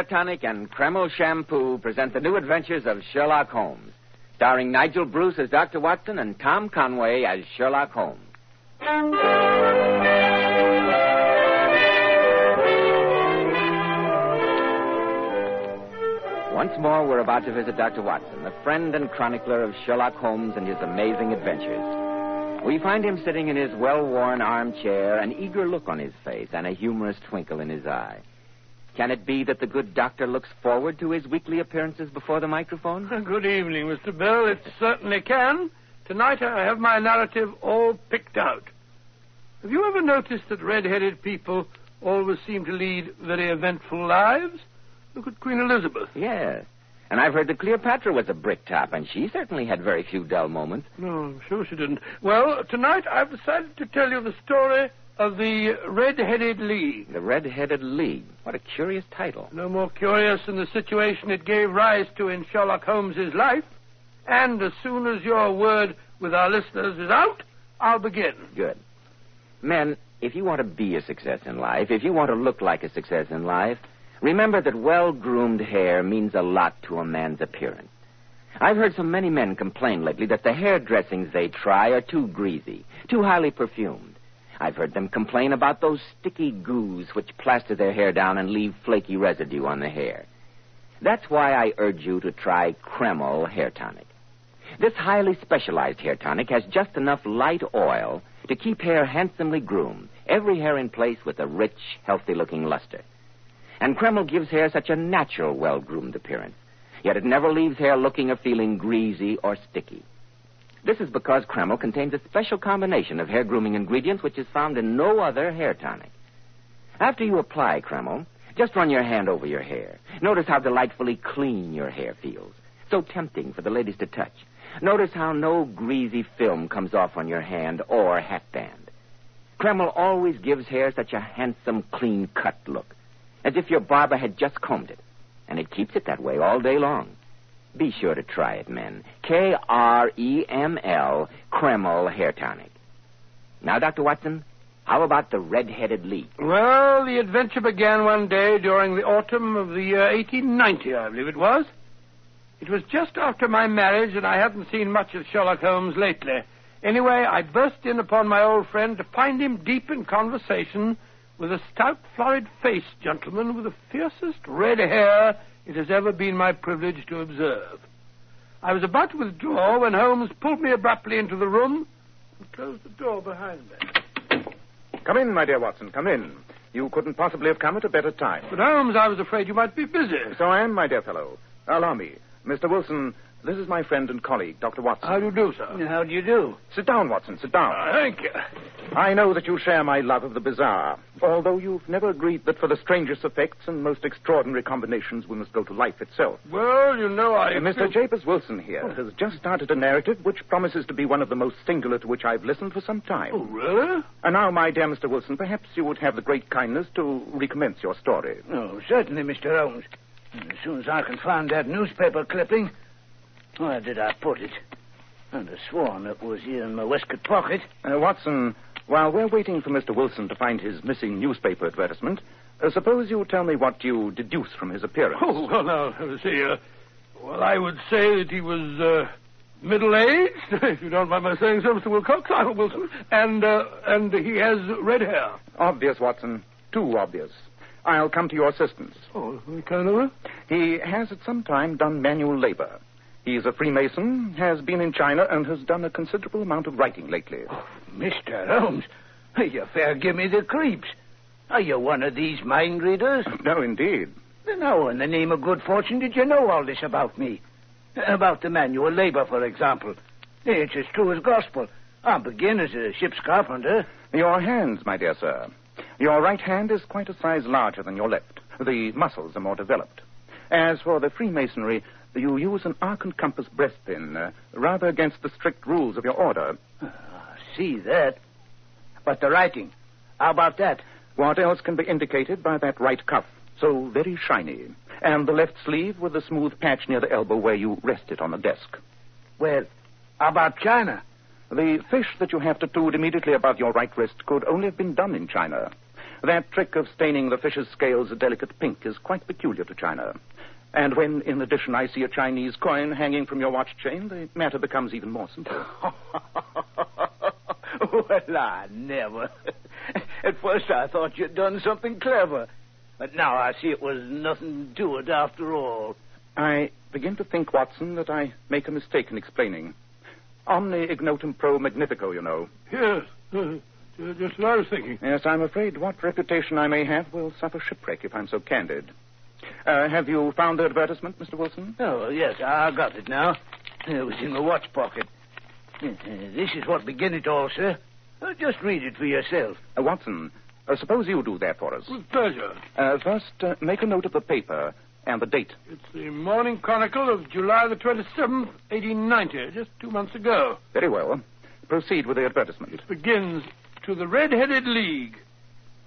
Hair Tonic and Kreml Shampoo present the new adventures of Sherlock Holmes, starring Nigel Bruce as Dr. Watson and Tom Conway as Sherlock Holmes. Once more, we're about to visit Dr. Watson, the friend and chronicler of Sherlock Holmes and his amazing adventures. We find him sitting in his well worn armchair, an eager look on his face and a humorous twinkle in his eye. Can it be that the good doctor looks forward to his weekly appearances before the microphone? Good evening, Mr. Bell. It certainly can. Tonight I have my narrative all picked out. Have you ever noticed that red-headed people always seem to lead very eventful lives? Look at Queen Elizabeth. Yes. And I've heard that Cleopatra was a brick top, and she certainly had very few dull moments. No, I'm sure she didn't. Well, tonight I've decided to tell you the story of the Red-Headed League. The Red-Headed League. What a curious title. No more curious than the situation it gave rise to in Sherlock Holmes's life. And as soon as your word with our listeners is out, I'll begin. Good. Men, if you want to be a success in life, if you want to look like a success in life, remember that well groomed hair means a lot to a man's appearance. I've heard so many men complain lately that the hair dressings they try are too greasy, too highly perfumed. I've heard them complain about those sticky goos which plaster their hair down and leave flaky residue on the hair. That's why I urge you to try Kreml Hair Tonic. This highly specialized hair tonic has just enough light oil to keep hair handsomely groomed, every hair in place with a rich, healthy looking luster. And Kreml gives hair such a natural, well groomed appearance. Yet it never leaves hair looking or feeling greasy or sticky. This is because Kreml contains a special combination of hair grooming ingredients which is found in no other hair tonic. After you apply Kreml, just run your hand over your hair. Notice how delightfully clean your hair feels. So tempting for the ladies to touch. Notice how no greasy film comes off on your hand or hatband. Kreml always gives hair such a handsome, clean cut look, as if your barber had just combed it. And it keeps it that way all day long. Be sure to try it, men. K R E M L, Kreml Hair Tonic. Now, Dr. Watson, how about the red-headed league? Well, the adventure began one day during the autumn of the year 1890, I believe it was. It was just after my marriage, and I hadn't seen much of Sherlock Holmes lately. Anyway, I burst in upon my old friend to find him deep in conversation with a stout, florid-faced gentleman with the fiercest red hair it has ever been my privilege to observe. I was about to withdraw when Holmes pulled me abruptly into the room and closed the door behind me. Come in, my dear Watson, come in. You couldn't possibly have come at a better time. But, Holmes, I was afraid you might be busy. So I am, my dear fellow. Allow me. Mr. Wilson, this is my friend and colleague, Dr. Watson. How do you do, sir? How do you do? Sit down, Watson, sit down. Uh, thank you. I know that you share my love of the bizarre, although you've never agreed that for the strangest effects and most extraordinary combinations we must go to life itself. Well, you know, I... Uh, Mr. Jabez Wilson here has just started a narrative which promises to be one of the most singular to which I've listened for some time. Oh, really? And now, my dear Mr. Wilson, perhaps you would have the great kindness to recommence your story. Oh, certainly, Mr. Holmes. As soon as I can find that newspaper clipping. Where did I put it? I'd have sworn it was here in my waistcoat pocket. Uh, Watson, while we're waiting for Mr. Wilson to find his missing newspaper advertisement, uh, suppose you tell me what you deduce from his appearance. Oh, well, now, let's see. Uh, well, I would say that he was uh, middle-aged, if you don't mind my saying so, Mr. Wilcox, I'm Wilson, and, uh, and he has red hair. Obvious, Watson. Too obvious. I'll come to your assistance. Oh, Colonel? He has at some time done manual labor. He's a Freemason, has been in China, and has done a considerable amount of writing lately. Oh, Mr. Holmes, you fair give me the creeps. Are you one of these mind readers? No, indeed. Then how in the name of good fortune did you know all this about me? About the manual labor, for example. It's as true as gospel. I begin as a ship's carpenter. Your hands, my dear sir. Your right hand is quite a size larger than your left. The muscles are more developed. As for the Freemasonry, you use an arc and compass breastpin, uh, rather against the strict rules of your order. Uh, see that. But the writing, how about that? What else can be indicated by that right cuff? So very shiny. And the left sleeve with the smooth patch near the elbow where you rest it on the desk. Well, how about China? The fish that you have tattooed immediately above your right wrist could only have been done in China. That trick of staining the fish's scales a delicate pink is quite peculiar to China. And when, in addition, I see a Chinese coin hanging from your watch chain, the matter becomes even more simple. well, I never. At first I thought you'd done something clever. But now I see it was nothing to it after all. I begin to think, Watson, that I make a mistake in explaining. Omne ignotum pro magnifico, you know. Yes, uh, just what I was thinking. Yes, I'm afraid what reputation I may have will suffer shipwreck if I'm so candid. Uh, have you found the advertisement, Mr. Wilson? Oh, yes, I got it now. It was in my watch pocket. Uh, This is what began it all, sir. Uh, Just read it for yourself. Uh, Watson, uh, suppose you do that for us. With pleasure. Uh, first, uh, make a note of the paper and the date. It's the Morning Chronicle of July the 27th, 1890, just two months ago. Very well. Proceed with the advertisement. It begins to the Red-Headed League.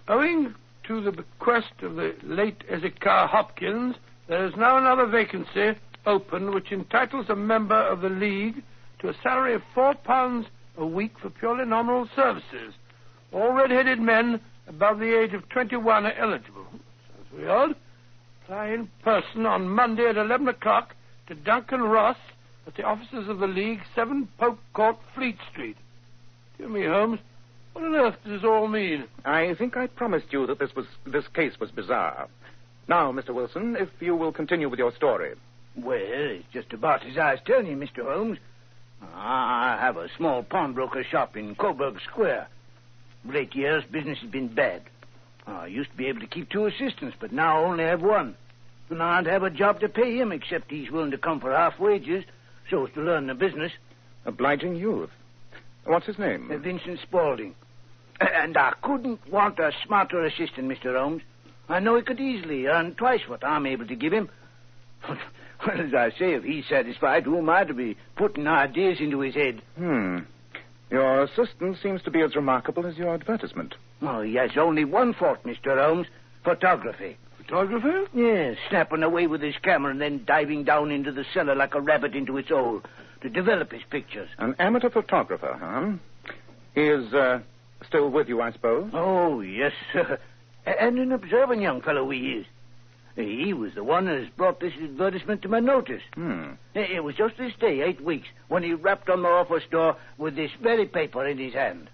Owing to the bequest of the late Ezekiah Hopkins, there is now another vacancy open which entitles a member of the League to a salary of four pounds a week for purely nominal services. All red-headed men above the age of 21 are eligible. Sounds very odd. Apply in person on Monday at 11 o'clock to Duncan Ross at the offices of the League, 7 Pope Court, Fleet Street. Dear me, Holmes, what on earth does this all mean? I think I promised you that this was this case was bizarre. Now, Mr. Wilson, if you will continue with your story. Well, it's just about as I was telling you, Mr. Holmes. I have a small pawnbroker shop in Coburg Square. Of Late years, business has been bad. I used to be able to keep two assistants, but now I only have one. And I don't have a job to pay him, except he's willing to come for half wages, so as to learn the business. Obliging youth. What's his name? Uh, Vincent Spaulding. And I couldn't want a smarter assistant, Mr. Holmes. I know he could easily earn twice what I'm able to give him. well, as I say, if he's satisfied, who am I to be putting ideas into his head? Hmm. Your assistant seems to be as remarkable as your advertisement. Oh, he has only one fault, Mr. Holmes. Photography. Photographer? Yes, snapping away with his camera and then diving down into the cellar like a rabbit into its hole to develop his pictures. An amateur photographer, huh? He is uh, still with you, I suppose. Oh, yes, sir. And an observant young fellow he is. He was the one that has brought this advertisement to my notice. Hmm. It was just this day, eight weeks, when he rapped on my office door with this very paper in his hand.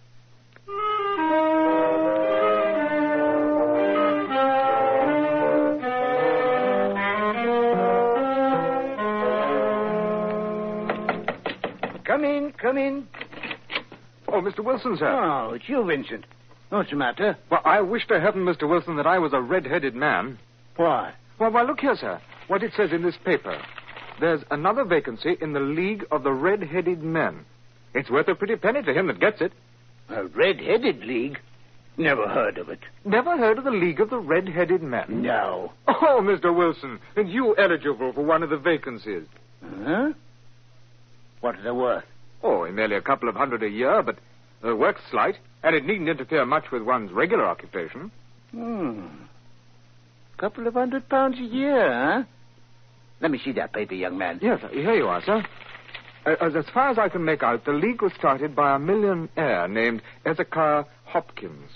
Come in, come in. Oh, Mr. Wilson, sir. Oh, it's you, Vincent. What's the matter? Well, I wish to heaven, Mr. Wilson, that I was a red-headed man. Why? Well, why, look here, sir. What it says in this paper. There's another vacancy in the League of the Red-Headed Men. It's worth a pretty penny to him that gets it. A red-headed league? Never heard of it. Never heard of the League of the Red-Headed Men? No. Oh, Mr. Wilson, and you eligible for one of the vacancies. Huh? What are they worth? Oh, merely a couple of hundred a year, but the work's slight, and it needn't interfere much with one's regular occupation. Hmm. A couple of hundred pounds a year, huh? Let me see that paper, young man. Yes, here you are, sir. Uh, as, as far as I can make out, the League was started by a millionaire named Ezekiah Hopkins,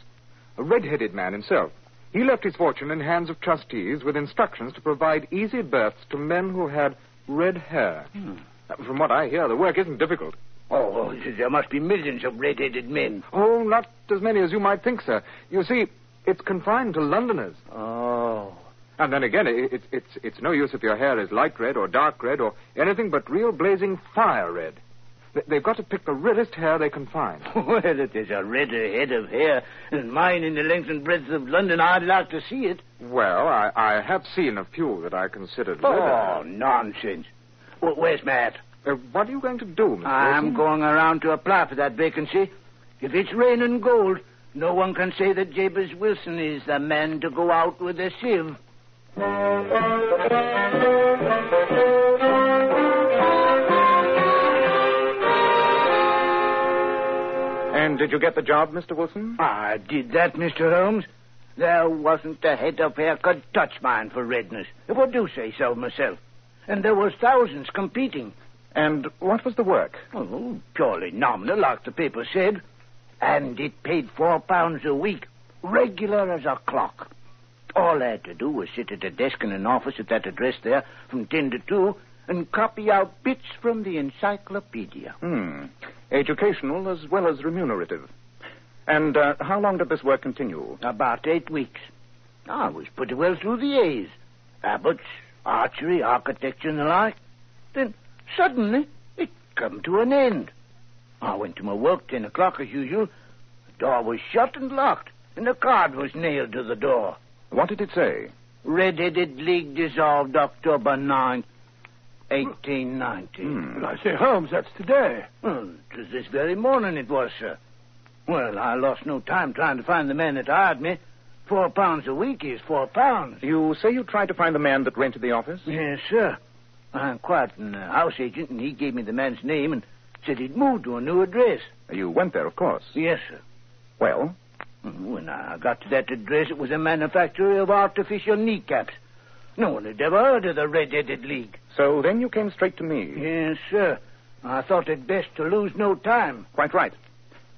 a red-headed man himself. He left his fortune in hands of trustees with instructions to provide easy berths to men who had red hair. Uh, From what I hear, the work isn't difficult. Oh, oh there must be millions of red-headed men. Oh, not as many as you might think, sir. You see, it's confined to Londoners. Oh. And then again, it, it, it's, it's no use if your hair is light red or dark red or anything but real blazing fire red. They- They've got to pick the reddest hair they can find. Well, if there's a redder head of hair than mine in the length and breadth of London, I'd like to see it. Well, I, I have seen a few that I considered Oh, nonsense. Well, where's Matt? Uh, what are you going to do, Mr. I'm Wilson? going around to apply for that vacancy. If it's raining gold, no one can say that Jabez Wilson is the man to go out with a sieve. And did you get the job, Mr. Wilson? I did that, Mr. Holmes. There wasn't a head of hair could touch mine for redness, if I do say so myself. And there was thousands competing. And what was the work? Oh, purely nominal, like the paper said. And it paid four pounds a week. regular as a clock. All I had to do was sit at a desk in an office at that address there from 10 to 2 and copy out bits from the encyclopedia. Hmm. Educational as well as remunerative. And uh, how long did this work continue? About eight weeks. I was pretty well through the A's. Abbots, archery, architecture, and the like. Then suddenly it come to an end. I went to my work ten o'clock as usual. The door was shut and locked, and a card was nailed to the door. What did it say? Red-Headed League dissolved October 9th, 1890. Hmm. Well, I say, Holmes, that's today. Well, it was this very morning it was, sir. Well, I lost no time trying to find the man that hired me. Four pounds a week is four pounds. You say you tried to find the man that rented the office? Yes, sir. I inquired from the house agent, and he gave me the man's name and said he'd moved to a new address. You went there, of course. Yes, sir. Well, When I got to that address, it was a manufacturer of artificial kneecaps. No one had ever heard of the Red-Headed League. so then you came straight to me. Yes, sir. I thought it best to lose no time. Quite right.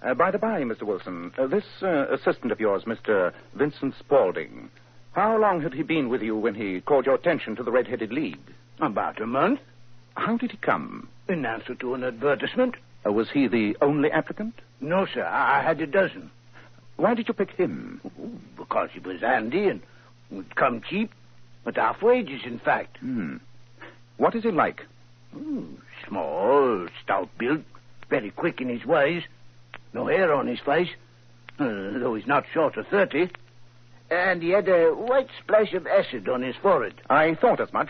Uh, by the by, Mr. Wilson, uh, this uh, assistant of yours, Mr. Vincent Spaulding, how long had he been with you when he called your attention to the Red-Headed League? About a month, How did he come? in answer to an advertisement. Uh, was he the only applicant? No, sir. I I had a dozen. Why did you pick him? Ooh, Because he was handy and would come cheap. At half wages, in fact. Hmm. What is he like? Ooh, small, stout built, very quick in his ways. No hair on his face, uh, though he's not short of thirty. And he had a white splash of acid on his forehead. I thought as much.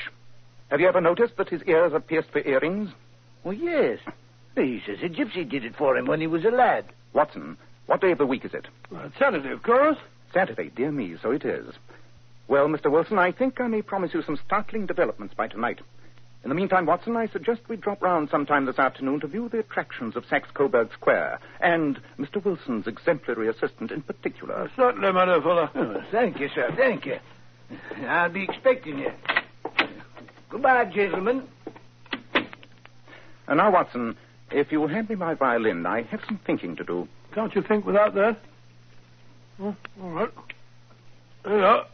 Have you ever noticed that his ears are pierced for earrings? Oh, yes. He says a gypsy did it for him when he was a lad. Watson, what day of the week is it? Well, it's Saturday, of course. Saturday, dear me, so it is. Well, Mr. Wilson, I think I may promise you some startling developments by tonight. In the meantime, Watson, I suggest we drop round sometime this afternoon to view the attractions of Saxe Coburg Square, and Mr. Wilson's exemplary assistant in particular. Certainly, my dear fellow. Oh, thank you, sir. Thank you. I'll be expecting you. Goodbye, gentlemen. And now, Watson, if you will hand me my violin, I have some thinking to do. Can't you think without that? Oh, all right. There you are.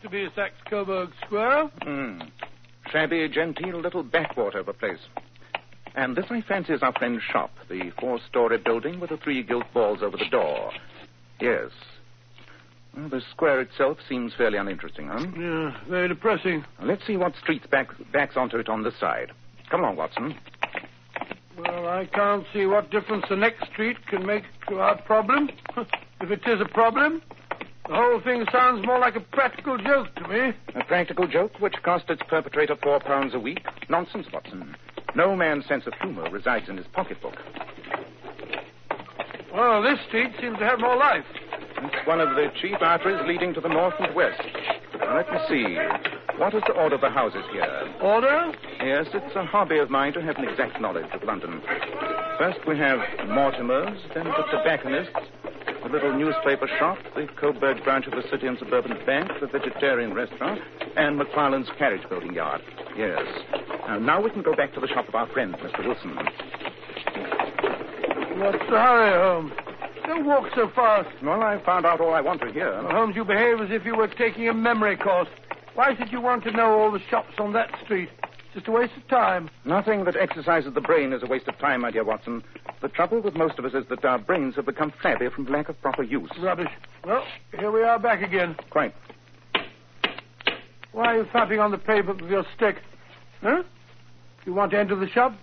Seems to be a Saxe Coburg Square. Hmm. Shabby, genteel little backwater of a place. And this, I fancy, is our friend's shop, the four-story building with the three gilt balls over the door. Yes. Well, the square itself seems fairly uninteresting, huh? Yeah, very depressing. Let's see what streets back, backs onto it on this side. Come along, Watson. Well, I can't see what difference the next street can make to our problem. if it is a problem, the whole thing sounds more like a practical joke to me. A practical joke which cost its perpetrator four pounds a week? Nonsense, Watson. No man's sense of humor resides in his pocketbook. Well, this street seems to have more life. It's one of the chief arteries leading to the north and west. Now, let me see. What is the order of the houses here? Order? Yes, it's a hobby of mine to have an exact knowledge of London. First we have Mortimer's, then the tobacconist's, the little newspaper shop, the Coburg branch of the City and Suburban Bank, the vegetarian restaurant, and McFarland's carriage building yard. Yes. Now, now we can go back to the shop of our friend, Mr. Wilson. What's the hurry, Holmes? Don't walk so fast. Well, I found out all I want to hear. Holmes, you behave as if you were taking a memory course. Why should you want to know all the shops on that street? Just a waste of time. Nothing that exercises the brain is a waste of time, my dear Watson. The trouble with most of us is that our brains have become flabby from lack of proper use. Rubbish. Well, here we are back again. Quite. Why are you thumping on the pavement with your stick? Huh? You want to enter the shop,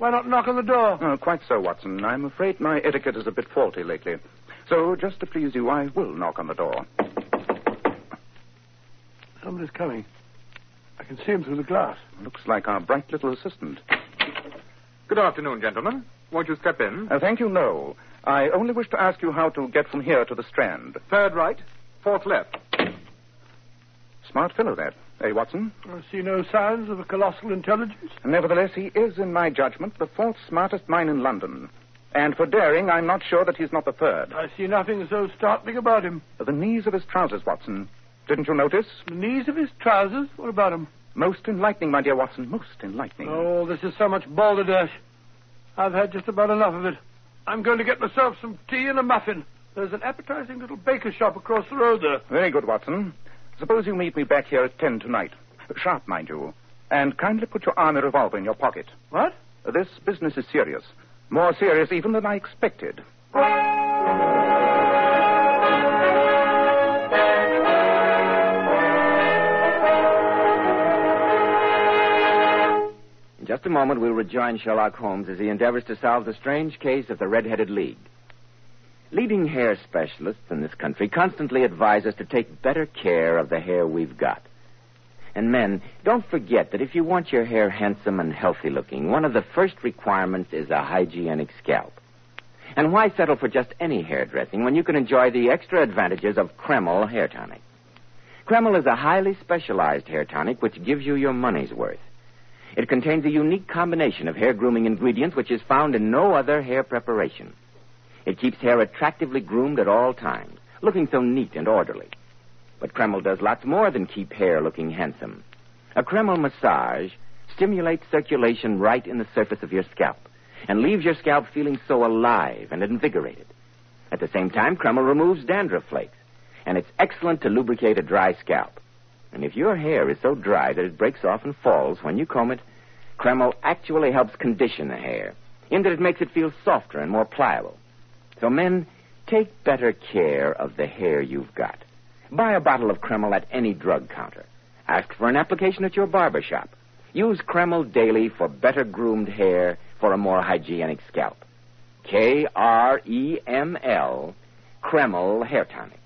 why not knock on the door? Oh, quite so, Watson. I'm afraid my etiquette is a bit faulty lately. So, just to please you, I will knock on the door. Somebody's coming. I can see him through the glass. Looks like our bright little assistant. Good afternoon, gentlemen. Won't you step in? Uh, thank you, no. I only wish to ask you how to get from here to the Strand. Third right, fourth left. Smart fellow, that. Eh, Watson? I see no signs of a colossal intelligence. Nevertheless, he is, in my judgment, the fourth smartest mind in London. And for daring, I'm not sure that he's not the third. I see nothing so startling about him. The knees of his trousers, Watson. Didn't you notice? The knees of his trousers? What about him? Most enlightening, my dear Watson. Most enlightening. Oh, this is so much balderdash. I've had just about enough of it. I'm going to get myself some tea and a muffin. There's an appetizing little baker shop across the road there. Very good, Watson. Suppose you meet me back here at ten tonight. Sharp, mind you. And kindly put your army revolver in your pocket. What? This business is serious. More serious even than I expected. Just a moment, we'll rejoin Sherlock Holmes as he endeavors to solve the strange case of the Red-Headed League. Leading hair specialists in this country constantly advise us to take better care of the hair we've got. And men, don't forget that if you want your hair handsome and healthy looking, one of the first requirements is a hygienic scalp. And why settle for just any hairdressing when you can enjoy the extra advantages of Kreml hair tonic? Kreml is a highly specialized hair tonic which gives you your money's worth. It contains a unique combination of hair grooming ingredients which is found in no other hair preparation. It keeps hair attractively groomed at all times, looking so neat and orderly. But Kreml does lots more than keep hair looking handsome. A Kreml massage stimulates circulation right in the surface of your scalp and leaves your scalp feeling so alive and invigorated. At the same time, Kreml removes dandruff flakes, and it's excellent to lubricate a dry scalp. And if your hair is so dry that it breaks off and falls when you comb it, Kreml actually helps condition the hair, in that it makes it feel softer and more pliable. So, men, take better care of the hair you've got. Buy a bottle of Kreml at any drug counter. Ask for an application at your barber shop. Use Kreml daily for better groomed hair for a more hygienic scalp. K R E M L, Kreml Hair Tonic.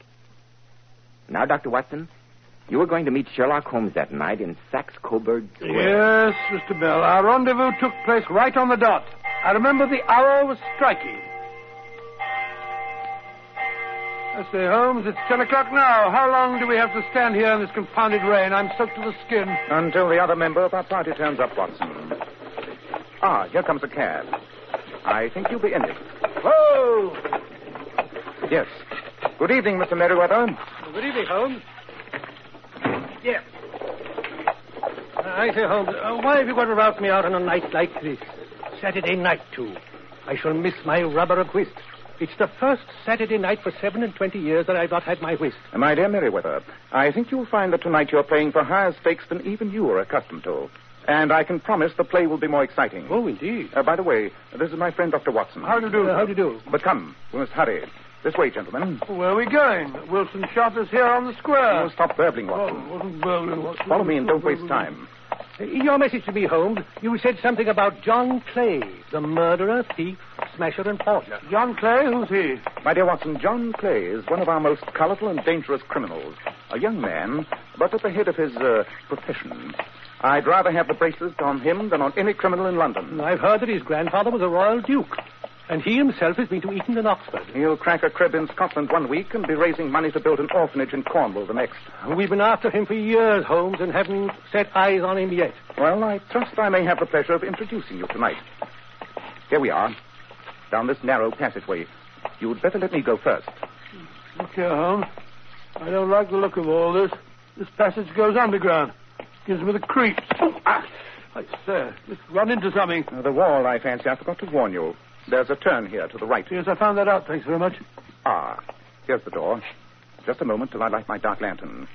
Now, Dr. Watson, you were going to meet Sherlock Holmes that night in Saxe Coburg Square. Yes, Mr. Bell. Our rendezvous took place right on the dot. I remember the hour was striking. I say, Holmes, it's ten o'clock now. How long do we have to stand here in this confounded rain? I'm soaked to the skin. Until the other member of our party turns up, Watson. Ah, here comes a cab. I think you'll be in it. Whoa! Yes. Good evening, Mr. Merriweather. Good evening, Holmes. Yes. I say, Holmes, uh, why have you got to rout me out on a night like this? Saturday night, too. I shall miss my rubber of whist. It's the first Saturday night for seven and twenty years that I've not had my whist. My dear Merriweather, I think you'll find that tonight you're playing for higher stakes than even you are accustomed to. And I can promise the play will be more exciting. Oh, indeed. Uh, by the way, this is my friend, Dr. Watson. How do you do? Uh, how do you do? But come, we must hurry. This way, gentlemen. Where are we going? Wilson shop is here on the square. Oh, stop burbling, Oh, Watson. wasn't Berlin, Watson. Follow me and don't waste time. Uh, In your message to me, Holmes, you said something about John Clay, the murderer, thief, smasher, and forger. John Clay, who's he? My dear Watson, John Clay is one of our most colorful and dangerous criminals. A young man, but at the head of his uh, profession. I'd rather have the bracelet on him than on any criminal in London. I've heard that his grandfather was a royal duke, and he himself has been to Eton and Oxford. He'll crack a crib in Scotland one week and be raising money to build an orphanage in Cornwall the next. We've been after him for years, Holmes, and haven't set eyes on him yet. Well, I trust I may have the pleasure of introducing you tonight. Here we are, down this narrow passageway. You'd better let me go first. Look here, Holmes. I don't like the look of all this. This passage goes underground. Gives me the creeps. Oh, ah, I say, just run into something. Uh, the wall, I fancy, I forgot to warn you. There's a turn here to the right. Yes, I found that out. Thanks very much. Ah, here's the door. Just a moment till I light my dark lantern.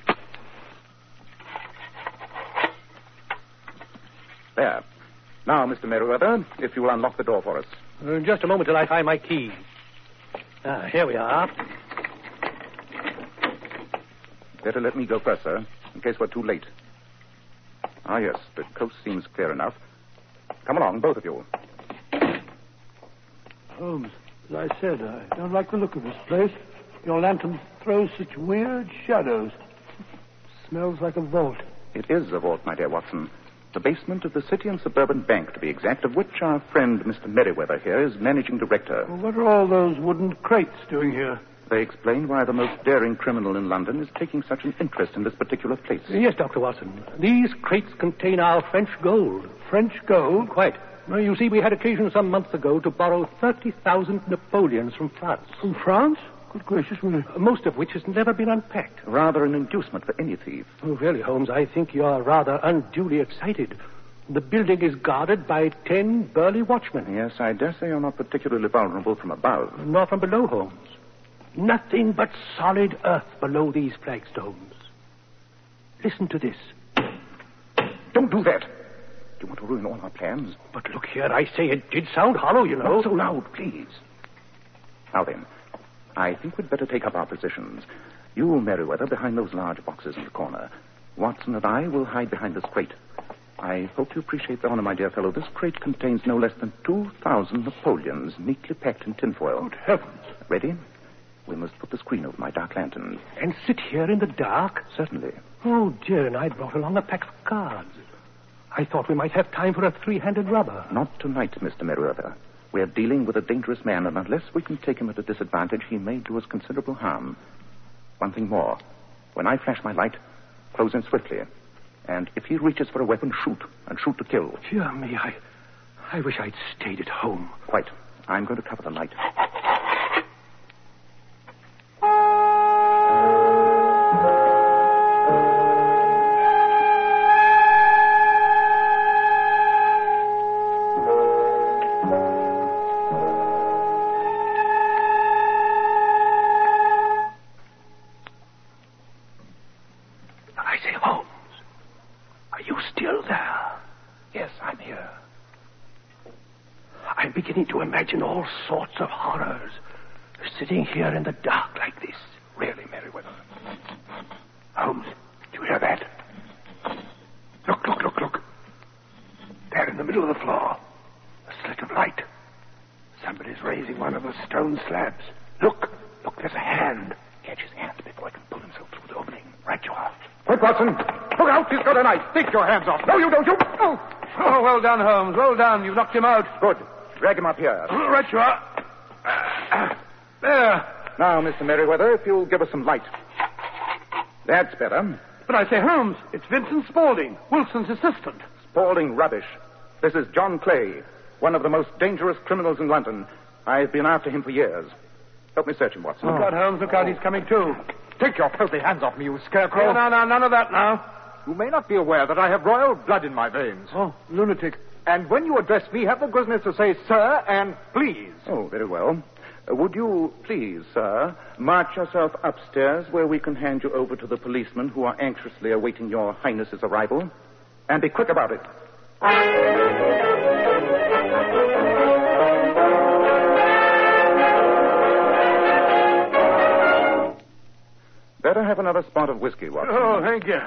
There. Now, Mr. Merriweather, if you will unlock the door for us. Uh, just a moment till I find my key. Ah, here we are. Better let me go first, sir, in case we're too late. Ah, yes, the coast seems clear enough. Come along, both of you. Holmes, as I said, I don't like the look of this place. Your lantern throws such weird shadows. Smells like a vault. It is a vault, my dear Watson. The basement of the City and Suburban Bank, to be exact, of which our friend Mr. Merriweather here is managing director. Well, what are all those wooden crates doing here? They explain why the most daring criminal in London is taking such an interest in this particular place. Yes, Dr. Watson. These crates contain our French gold. French gold? Quite. Well, you see, we had occasion some months ago to borrow 30,000 Napoleons from France. From France? Good gracious me. Uh, most of which has never been unpacked. Rather an inducement for any thief. Oh, really, Holmes, I think you're rather unduly excited. The building is guarded by ten burly watchmen. Yes, I dare say you're not particularly vulnerable from above. Nor from below, Holmes. Nothing but solid earth below these flagstones. Listen to this. Don't do that. You want to ruin all our plans? But look here, I say it did sound hollow, you know. Not so loud, please. Now then, I think we'd better take up our positions. You, Merriweather, behind those large boxes in the corner. Watson and I will hide behind this crate. I hope you appreciate the honor, my dear fellow. This crate contains no less than 2,000 Napoleons neatly packed in tinfoil. Good heavens. Ready? We must put the screen over my dark lantern. And sit here in the dark? Certainly. Oh, dear, and I brought along a pack of cards. I thought we might have time for a three-handed rubber. Not tonight, Mr. Merriweather. We are dealing with a dangerous man, and unless we can take him at a disadvantage, he may do us considerable harm. One thing more. When I flash my light, close in swiftly. And if he reaches for a weapon, shoot, and shoot to kill. Dear me, I, I wish I'd stayed at home. Quite. I'm going to cover the light. Beginning to imagine all sorts of horrors. Sitting here in the dark like this. Really, Merriweather. Holmes, do you hear that? Look, look, look, look. There in the middle of the floor, a slit of light. Somebody's raising one of the stone slabs. Look, look, there's a hand. Catch his hands before he can pull himself through the opening. Right you are. Quick, Watson. Look out, he's got a knife. Take your hands off. No, you don't. You. Oh. Oh, well done, Holmes. Well done. You've knocked him out. Good. Drag him up here. Right you are. There. Now, Mr. Merriweather, if you'll give us some light. That's better. But I say, Holmes, it's Vincent Spaulding, Wilson's assistant. Spaulding rubbish. This is John Clay, one of the most dangerous criminals in London. I've been after him for years. Help me search him, Watson. Look out, Holmes. Look out. He's coming too. Take your filthy hands off me, you scarecrow. Oh, no, no, none of that now. You may not be aware that I have royal blood in my veins. Oh, lunatic. And when you address me, have the goodness to say sir and please. Oh, very well. Uh, would you please, sir, march yourself upstairs where we can hand you over to the policemen who are anxiously awaiting your highness's arrival? And be quick about it. Better have another spot of whiskey, Watson. Oh, thank you.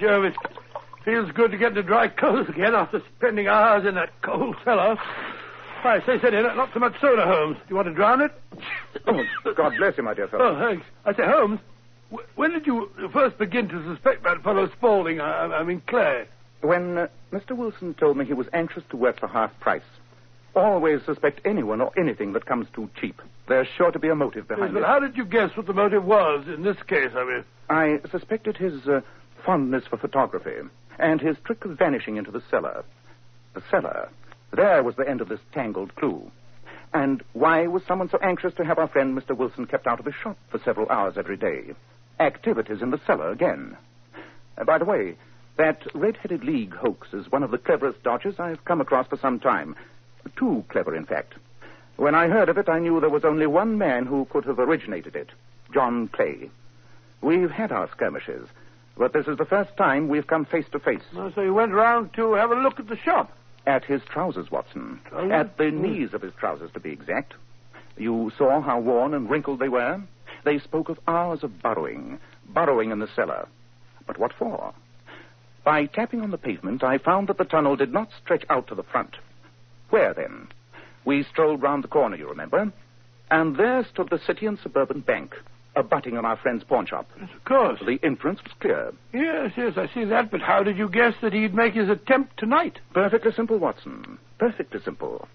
Joe, it feels good to get into dry clothes again after spending hours in that cold cellar. I say, sit in it. Not so much soda, Holmes. Do you want to drown it? Oh, God bless you, my dear fellow. Oh, thanks. I say, Holmes, wh- when did you first begin to suspect that fellow Spaulding, I, I mean Clay? When uh, Mr. Wilson told me he was anxious to work for half price, always suspect anyone or anything that comes too cheap. There's sure to be a motive behind But it. how did you guess what the motive was in this case, I mean? I suspected his uh, fondness for photography and his trick of vanishing into the cellar. The cellar. There was the end of this tangled clue. And why was someone so anxious to have our friend Mr. Wilson kept out of his shop for several hours every day? Activities in the cellar again. Uh, by the way, that Red-Headed League hoax is one of the cleverest dodges I've come across for some time. Too clever, in fact. When I heard of it, I knew there was only one man who could have originated it John Clay. We've had our skirmishes, but this is the first time we've come face to face. Oh, so you went round to have a look at the shop. At his trousers, Watson. Oh, trousers? At the knees of his trousers, to be exact. You saw how worn and wrinkled they were? They spoke of hours of burrowing, burrowing in the cellar. But what for? By tapping on the pavement, I found that the tunnel did not stretch out to the front. Where then? We strolled round the corner, you remember, and there stood the City and Suburban Bank, abutting on our friend's pawn shop. Yes, of course. The inference was clear. Yes, yes, I see that. But how did you guess that he'd make his attempt tonight? Perfectly simple, Watson. Perfectly simple.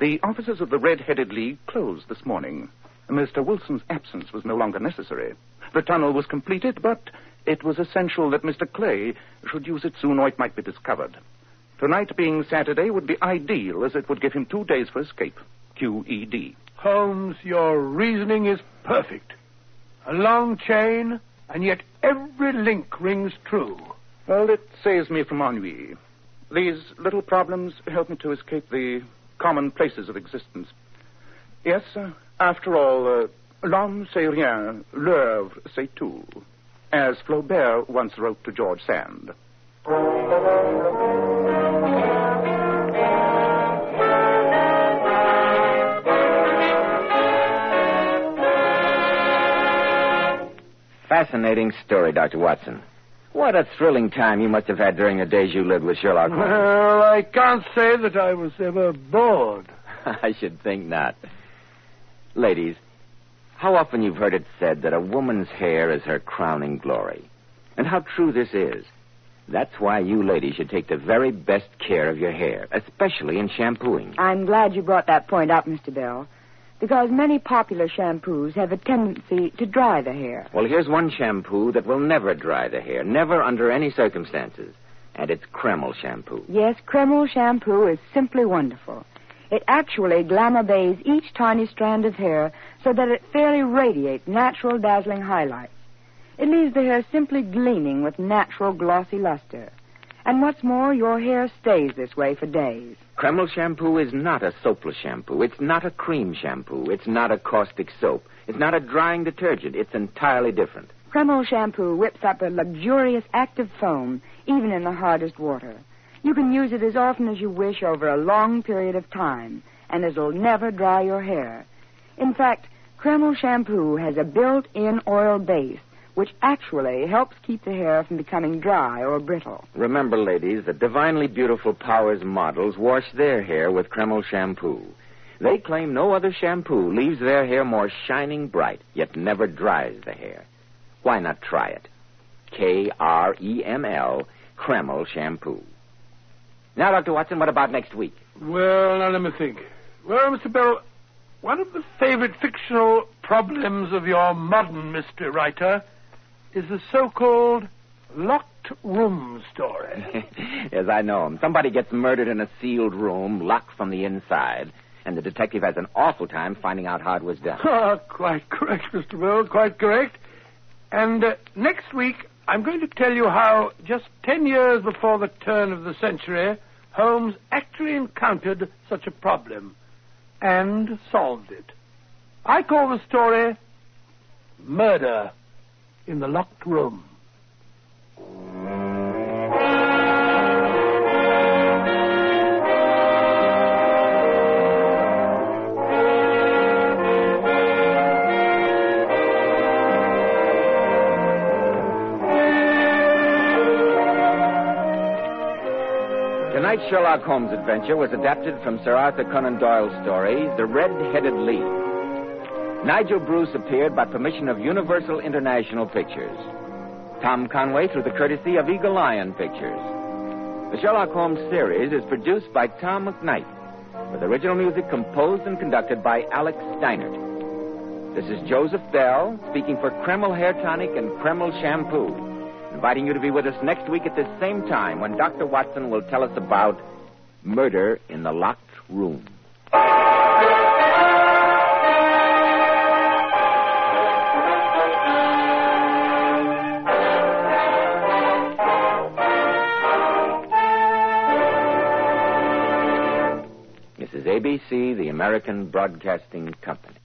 The offices of the Red Headed League closed this morning. Mr. Wilson's absence was no longer necessary. The tunnel was completed, but it was essential that Mr. Clay should use it soon or it might be discovered. Tonight being Saturday would be ideal, as it would give him two days for escape. QED. Holmes, your reasoning is perfect. A long chain, and yet every link rings true. Well, it saves me from ennui. These little problems help me to escape the commonplaces of existence. Yes, uh, after all, uh, l'homme c'est rien, l'œuvre c'est tout, as Flaubert once wrote to George Sand. Fascinating story, Dr. Watson. What a thrilling time you must have had during the days you lived with Sherlock Holmes. Well, I can't say that I was ever bored. I should think not. Ladies, how often you've heard it said that a woman's hair is her crowning glory. And how true this is. That's why you ladies should take the very best care of your hair, especially in shampooing. I'm glad you brought that point up, Mr. Bell, because many popular shampoos have a tendency to dry the hair. Well, here's one shampoo that will never dry the hair, never under any circumstances. And it's Kreml shampoo. Yes, Kreml shampoo is simply wonderful. It actually glamour bathes each tiny strand of hair so that it fairly radiates natural dazzling highlights. It leaves the hair simply gleaming with natural glossy luster. And what's more, your hair stays this way for days. Kreml shampoo is not a soapless shampoo. It's not a cream shampoo. It's not a caustic soap. It's not a drying detergent. It's entirely different. Kreml shampoo whips up a luxurious active foam even in the hardest water. You can use it as often as you wish over a long period of time, and it'll never dry your hair. In fact, Kreml shampoo has a built-in oil base which actually helps keep the hair from becoming dry or brittle. Remember, ladies, that divinely beautiful Powers models wash their hair with Kreml shampoo. They claim no other shampoo leaves their hair more shining bright, yet never dries the hair. Why not try it? K R E M L, Kreml shampoo. Now, Dr. Watson, what about next week? Well, now let me think. Well, Mr. Bell, one of the favorite fictional problems of your modern mystery writer is the so-called locked room story. yes, I know. Somebody gets murdered in a sealed room, locked from the inside, and the detective has an awful time finding out how it was done. Ah, quite correct, Mr. Bell, quite correct. And uh, next week, I'm going to tell you how, just ten years before the turn of the century, Holmes actually encountered such a problem and solved it. I call the story Murder in the Locked Room. Tonight's Sherlock Holmes adventure was adapted from Sir Arthur Conan Doyle's story, The Red-Headed League. Nigel Bruce appeared by permission of Universal International Pictures. Tom Conway through the courtesy of Eagle Lion Pictures. The Sherlock Holmes series is produced by Tom McKnight, with original music composed and conducted by Alex Steinert. This is Joseph Bell speaking for Kreml Hair Tonic and Kreml Shampoo inviting you to be with us next week at this same time when Dr. Watson will tell us about murder in the locked room. ABC, the American Broadcasting Company.